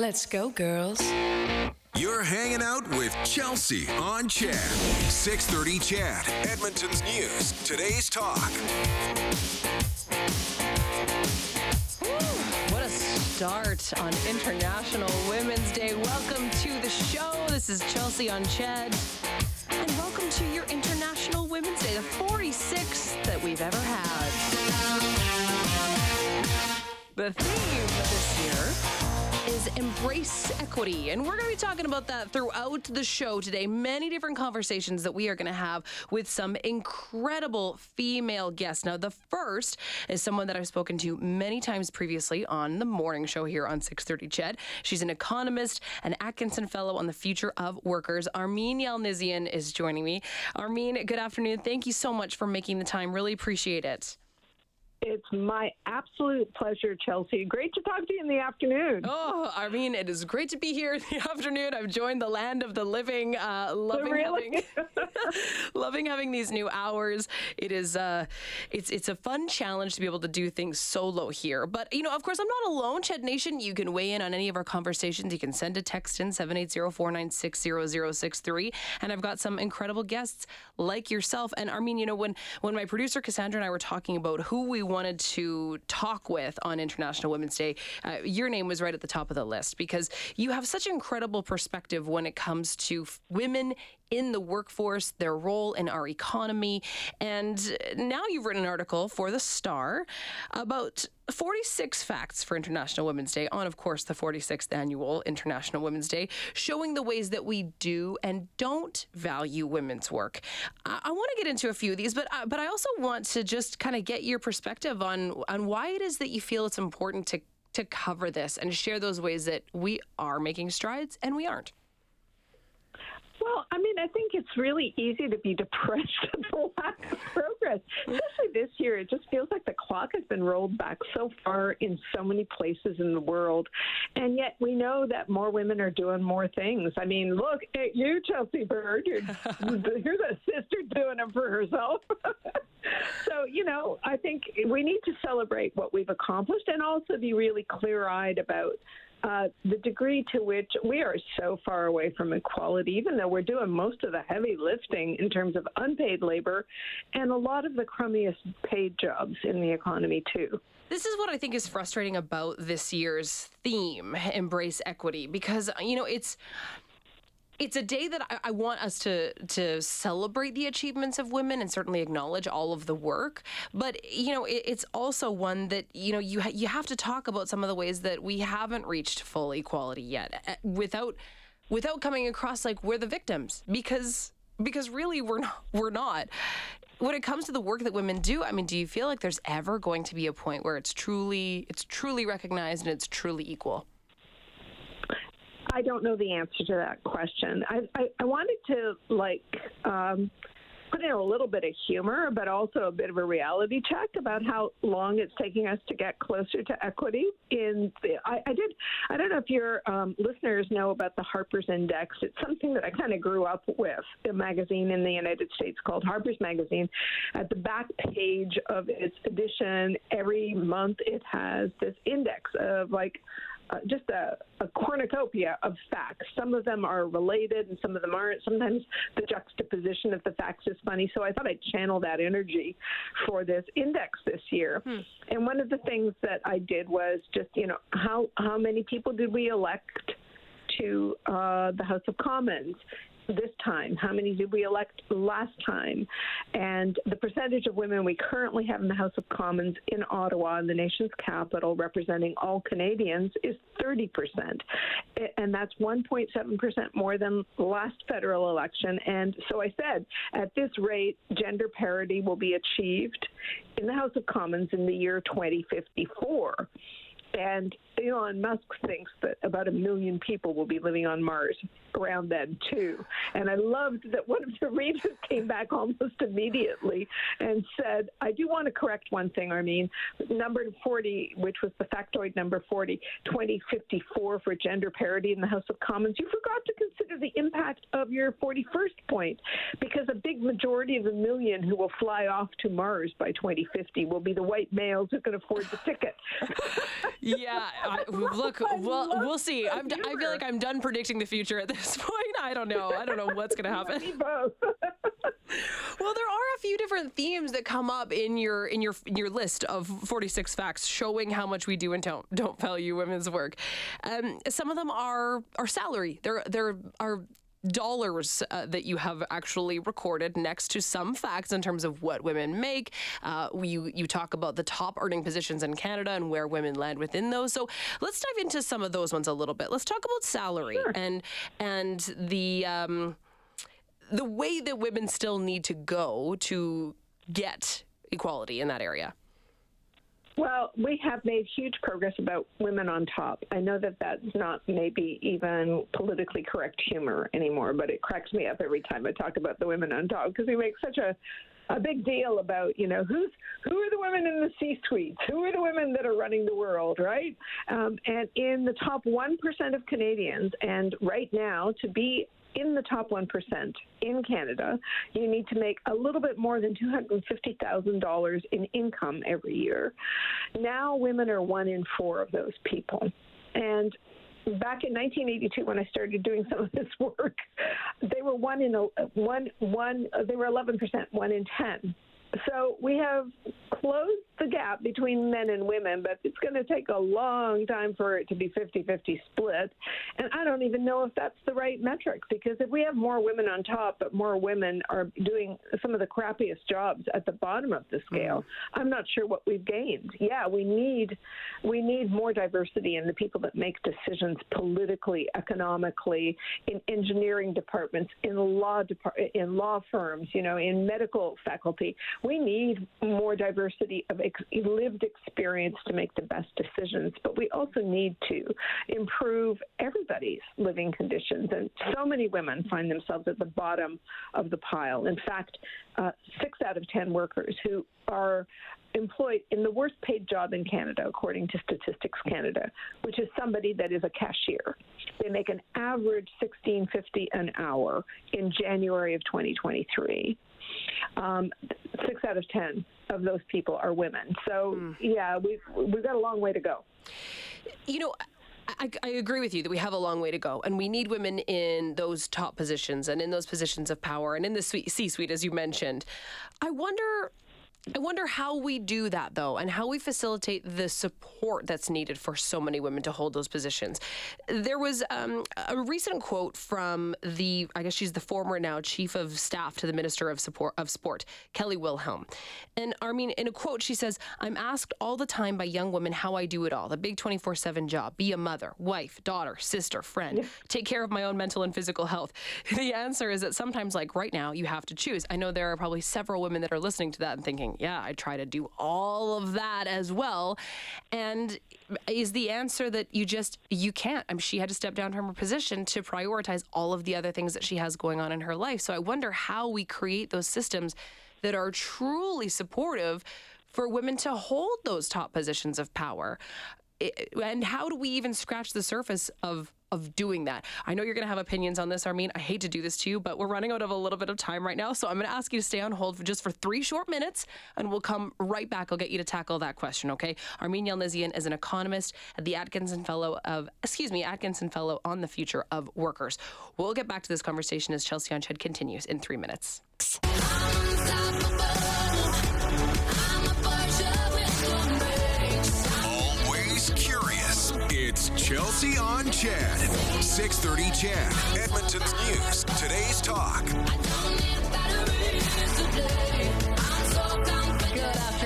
Let's go, girls. You're hanging out with Chelsea on Ched. 630 Ched, Edmonton's News. Today's talk. What a start on International Women's Day. Welcome to the show. This is Chelsea on Ched. And welcome to your International Women's Day, the 46th that we've ever had. The theme this year is embrace equity. And we're going to be talking about that throughout the show today. Many different conversations that we are going to have with some incredible female guests. Now, the first is someone that I've spoken to many times previously on the morning show here on 630 Ched. She's an economist, an Atkinson Fellow on the Future of Workers. Armine Yalnizyan is joining me. Armine, good afternoon. Thank you so much for making the time. Really appreciate it. It's my absolute pleasure, Chelsea. Great to talk to you in the afternoon. Oh, I mean, it is great to be here in the afternoon. I've joined the land of the living. Uh, loving really? having, loving having these new hours. It is, uh, it's it's a fun challenge to be able to do things solo here. But you know, of course, I'm not alone. Ched Nation, you can weigh in on any of our conversations. You can send a text in 780-496-0063. and I've got some incredible guests like yourself. And Armine, you know, when when my producer Cassandra and I were talking about who we wanted to talk with on International Women's Day, uh, your name was right at the top of the list because you have such incredible perspective when it comes to f- women in the workforce, their role in our economy. And now you've written an article for The Star about 46 facts for International Women's Day, on, of course, the 46th annual International Women's Day, showing the ways that we do and don't value women's work. I, I want to get into a few of these, but uh, but I also want to just kind of get your perspective on on why it is that you feel it's important to to cover this and share those ways that we are making strides and we aren't. I think it's really easy to be depressed at the lack of progress, especially this year. It just feels like the clock has been rolled back so far in so many places in the world, and yet we know that more women are doing more things. I mean, look at you, Chelsea Bird. You're, you're the sister doing them for herself. so, you know, I think we need to celebrate what we've accomplished and also be really clear-eyed about uh, the degree to which we are so far away from equality, even though we're doing most of the heavy lifting in terms of unpaid labor and a lot of the crummiest paid jobs in the economy, too. This is what I think is frustrating about this year's theme, Embrace Equity, because, you know, it's it's a day that I, I, want us to to celebrate the achievements of women and certainly acknowledge all of the work. But you know, it, it's also one that you know you ha- you have to talk about some of the ways that we haven't reached full equality yet, uh, without without coming across like we're the victims because because really we're not we're not when it comes to the work that women do i mean do you feel like there's ever going to be a point where it's truly it's truly recognized and it's truly equal I don't know the answer to that question. I, I, I wanted to like um, put in a little bit of humor, but also a bit of a reality check about how long it's taking us to get closer to equity. In the, I, I did. I don't know if your um, listeners know about the Harper's Index. It's something that I kind of grew up with. A magazine in the United States called Harper's Magazine. At the back page of its edition, every month it has this index of like uh, just a, a, cornucopia of facts. Some of them are related and some of them aren't. Sometimes the juxtaposition of the facts is funny. So I thought I'd channel that energy for this index this year. Hmm. And one of the things that I did was just, you know, how, how many people did we elect? to uh, the House of Commons this time? How many did we elect last time? And the percentage of women we currently have in the House of Commons in Ottawa, in the nation's capital, representing all Canadians, is 30%. And that's 1.7% more than last federal election. And so I said, at this rate, gender parity will be achieved in the House of Commons in the year 2054. And Elon Musk thinks that about a million people will be living on Mars around then too. And I loved that one of the readers came back almost immediately and said, I do want to correct one thing, Armine. Number 40, which was the factoid number 40, 2054 for gender parity in the House of Commons, you forgot to consider the impact of your 41st point because a big majority of the million who will fly off to Mars by 2050 will be the white males who can afford the ticket. Yeah, I, look, well, we'll see. I'm, d- I feel like I'm done predicting the future at this point. I don't know. I don't know what's going to happen. Well, there are a few different themes that come up in your in your in your list of 46 facts showing how much we do and don't don't value women's work. Um, some of them are are salary. There there are dollars uh, that you have actually recorded next to some facts in terms of what women make. Uh, you you talk about the top earning positions in Canada and where women land within those. So let's dive into some of those ones a little bit. Let's talk about salary and and the. Um, the way that women still need to go to get equality in that area? Well, we have made huge progress about women on top. I know that that's not maybe even politically correct humor anymore, but it cracks me up every time I talk about the women on top because we make such a a big deal about you know who's who are the women in the C-suites, who are the women that are running the world, right? Um, and in the top one percent of Canadians, and right now to be in the top 1% in Canada, you need to make a little bit more than $250,000 in income every year. Now, women are one in four of those people. And back in 1982 when I started doing some of this work, they were one in a, one one they were 11 percent, one in ten. So we have closed the gap between men and women, but it's going to take a long time for it to be 50 50 split. And I don't even know if that's the right metric because if we have more women on top, but more women are doing some of the crappiest jobs at the bottom of the mm-hmm. scale, I'm not sure what we've gained. Yeah, we need we need more diversity in the people that make decisions politically, economically, in engineering departments, in law depart- in law firms, you know, in medical faculty. We need more diversity of ex- lived experience to make the best decisions, but we also need to improve everybody's living conditions. And so many women find themselves at the bottom of the pile. In fact, uh, six out of 10 workers who are employed in the worst paid job in Canada, according to Statistics Canada, which is somebody that is a cashier. They make an average 16.50 an hour in January of 2023. Um, six out of ten of those people are women. So mm. yeah, we've we've got a long way to go. You know. I, I, agree with you that we have a long way to go, and we need women in those top positions and in those positions of power and in the C suite, as you mentioned. I wonder I wonder how we do that though, and how we facilitate the support that's needed for so many women to hold those positions. There was um, a recent quote from the, I guess she's the former now chief of staff to the Minister of Support of Sport, Kelly Wilhelm, and I mean, in a quote, she says, "I'm asked all the time by young women how I do it all: the big 24/7 job, be a mother, wife, daughter, sister, friend, take care of my own mental and physical health." The answer is that sometimes, like right now, you have to choose. I know there are probably several women that are listening to that and thinking yeah, I try to do all of that as well. And is the answer that you just you can't? I mean, she had to step down from her position to prioritize all of the other things that she has going on in her life. So I wonder how we create those systems that are truly supportive for women to hold those top positions of power. And how do we even scratch the surface of of doing that. I know you're going to have opinions on this, Armine. I hate to do this to you, but we're running out of a little bit of time right now. So I'm going to ask you to stay on hold for just for three short minutes, and we'll come right back. I'll get you to tackle that question, okay? Armine Yalnizyan is an economist at the Atkinson Fellow of, excuse me, Atkinson Fellow on the Future of Workers. We'll get back to this conversation as Chelsea on Ched continues in three minutes. It's on Ched. 630 Ched. Edmonton's News. Today's Talk.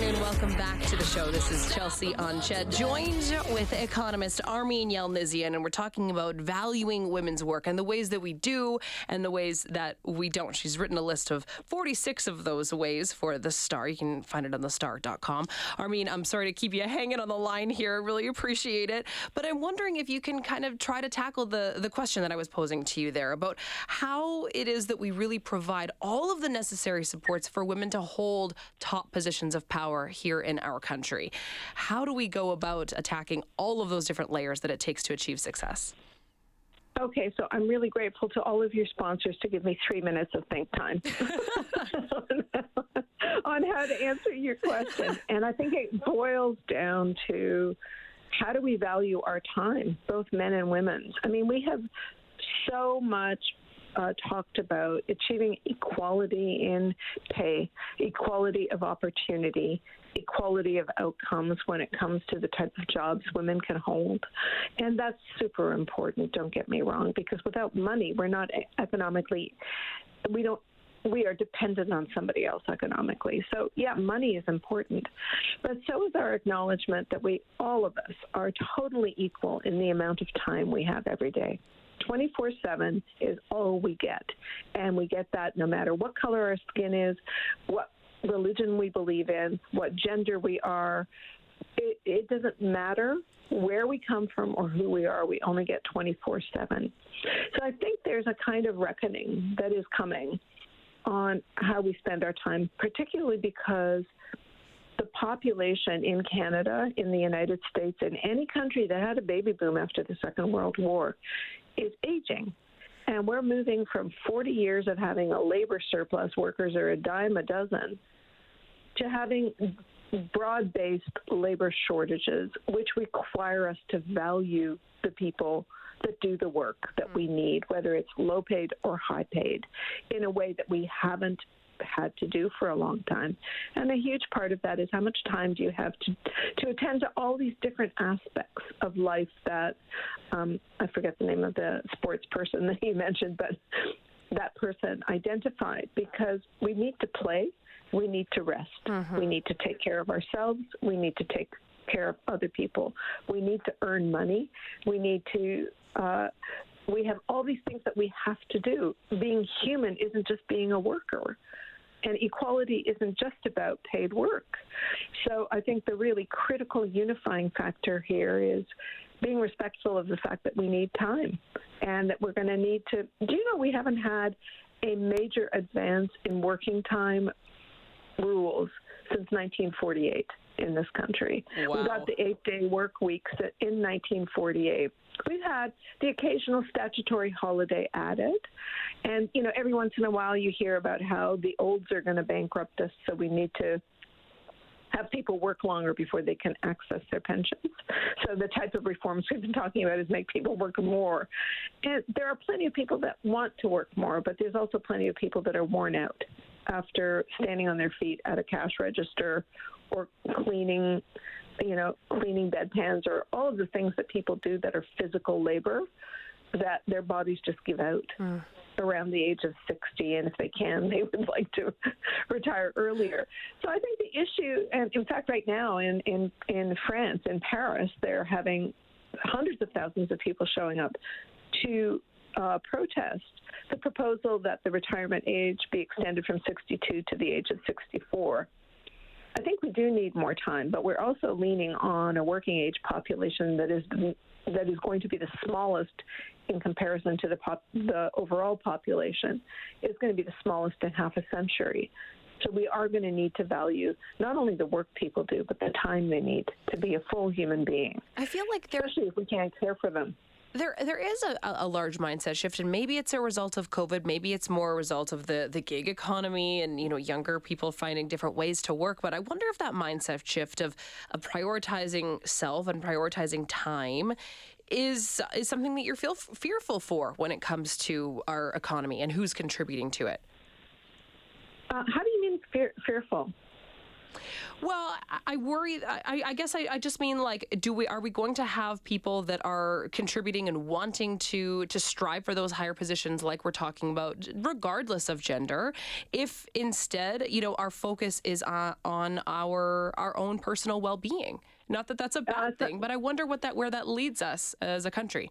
Afternoon. Welcome back to the show. This is Chelsea on joined with economist Armine Yalnizyan, and we're talking about valuing women's work and the ways that we do and the ways that we don't. She's written a list of 46 of those ways for the Star. You can find it on thestar.com. Armine, I'm sorry to keep you hanging on the line here. I really appreciate it. But I'm wondering if you can kind of try to tackle the, the question that I was posing to you there about how it is that we really provide all of the necessary supports for women to hold top positions of power power here in our country. How do we go about attacking all of those different layers that it takes to achieve success? Okay, so I'm really grateful to all of your sponsors to give me three minutes of think time on how to answer your question. And I think it boils down to how do we value our time, both men and women? I mean, we have so much uh, talked about achieving equality in pay, equality of opportunity, equality of outcomes when it comes to the type of jobs women can hold. And that's super important, don't get me wrong, because without money, we're not economically, we don't we are dependent on somebody else economically. So, yeah, money is important. But so is our acknowledgement that we, all of us, are totally equal in the amount of time we have every day. 24 7 is all we get. And we get that no matter what color our skin is, what religion we believe in, what gender we are. It, it doesn't matter where we come from or who we are, we only get 24 7. So I think there's a kind of reckoning that is coming on how we spend our time, particularly because the population in Canada, in the United States, in any country that had a baby boom after the Second World War is aging. And we're moving from 40 years of having a labor surplus, workers are a dime a dozen, to having broad based labor shortages, which require us to value the people that do the work that we mm. need, whether it's low paid or high paid, in a way that we haven't had to do for a long time. And a huge part of that is how much time do you have to to attend to all these different aspects of life that um, I forget the name of the sports person that he mentioned, but that person identified because we need to play, we need to rest, mm-hmm. we need to take care of ourselves, we need to take care of other people, we need to earn money, we need to uh, we have all these things that we have to do. Being human isn't just being a worker. And equality isn't just about paid work. So I think the really critical unifying factor here is being respectful of the fact that we need time and that we're going to need to. Do you know we haven't had a major advance in working time rules since 1948 in this country? Wow. We got the eight day work weeks in 1948. We've had the occasional statutory holiday added. And, you know, every once in a while you hear about how the olds are going to bankrupt us, so we need to have people work longer before they can access their pensions. So the type of reforms we've been talking about is make people work more. And there are plenty of people that want to work more, but there's also plenty of people that are worn out after standing on their feet at a cash register or cleaning you know, cleaning bedpans or all of the things that people do that are physical labor that their bodies just give out mm. around the age of 60 and if they can they would like to retire earlier so i think the issue and in fact right now in in in france in paris they're having hundreds of thousands of people showing up to uh, protest the proposal that the retirement age be extended from 62 to the age of 64 I think we do need more time, but we're also leaning on a working age population that is that is going to be the smallest in comparison to the pop, the overall population. Is going to be the smallest in half a century. So we are going to need to value not only the work people do, but the time they need to be a full human being. I feel like there's especially if we can't care for them. There, there is a, a large mindset shift, and maybe it's a result of COVID. Maybe it's more a result of the the gig economy and you know younger people finding different ways to work. But I wonder if that mindset shift of, of prioritizing self and prioritizing time is is something that you're feel fearful for when it comes to our economy and who's contributing to it. Uh, how do you mean fear, fearful? Well, I worry. I, I guess I, I, just mean like, do we are we going to have people that are contributing and wanting to to strive for those higher positions, like we're talking about, regardless of gender? If instead, you know, our focus is on, on our our own personal well being. Not that that's a bad uh, thing, but I wonder what that where that leads us as a country.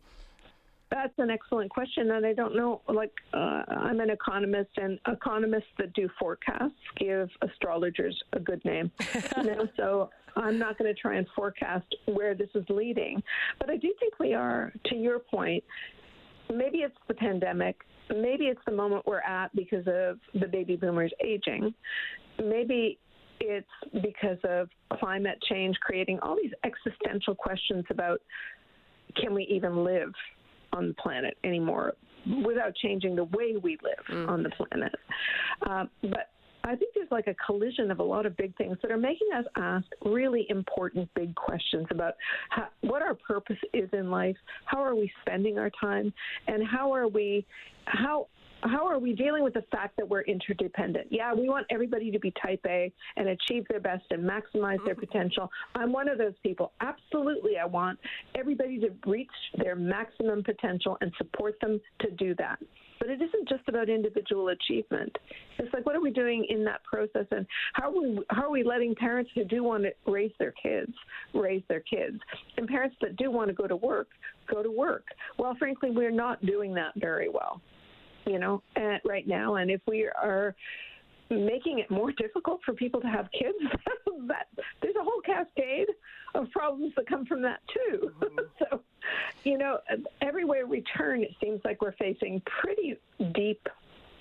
That's an excellent question, and I don't know. Like, uh, I'm an economist, and economists that do forecasts give astrologers a good name. you know, so I'm not going to try and forecast where this is leading, but I do think we are. To your point, maybe it's the pandemic. Maybe it's the moment we're at because of the baby boomers aging. Maybe it's because of climate change creating all these existential questions about can we even live on the planet anymore without changing the way we live mm. on the planet. Uh, but I think there's like a collision of a lot of big things that are making us ask really important big questions about how, what our purpose is in life, how are we spending our time, and how are we how how are we dealing with the fact that we're interdependent? Yeah, we want everybody to be type A and achieve their best and maximize their mm-hmm. potential. I'm one of those people. Absolutely, I want everybody to reach their maximum potential and support them to do that. But it isn't just about individual achievement. It's like, what are we doing in that process, and how are we how are we letting parents who do want to raise their kids raise their kids, and parents that do want to go to work go to work? Well, frankly, we're not doing that very well you know, at, right now. And if we are making it more difficult for people to have kids, that there's a whole cascade of problems that come from that too. Mm-hmm. so, you know, everywhere we turn, it seems like we're facing pretty deep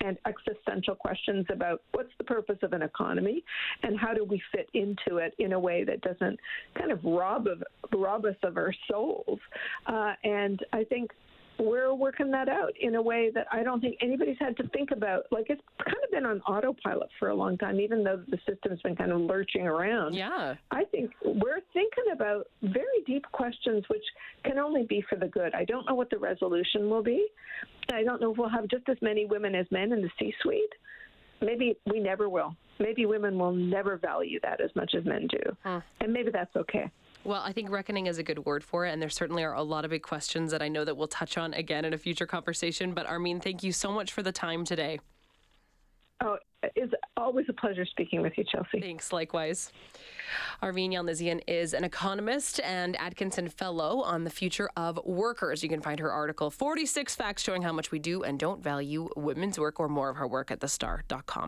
and existential questions about what's the purpose of an economy and how do we fit into it in a way that doesn't kind of rob of rob us of our souls. Uh, and I think we're working that out in a way that I don't think anybody's had to think about. Like it's kind of been on autopilot for a long time, even though the system's been kind of lurching around. Yeah. I think we're thinking about very deep questions which can only be for the good. I don't know what the resolution will be. I don't know if we'll have just as many women as men in the C suite. Maybe we never will. Maybe women will never value that as much as men do. Huh. And maybe that's okay. Well, I think reckoning is a good word for it. And there certainly are a lot of big questions that I know that we'll touch on again in a future conversation. But Armine, thank you so much for the time today. Oh, it's always a pleasure speaking with you, Chelsea. Thanks, likewise. Armine Yalnizyan is an economist and Atkinson Fellow on the future of workers. You can find her article, 46 Facts Showing How Much We Do and Don't Value Women's Work or More of Her Work at thestar.com.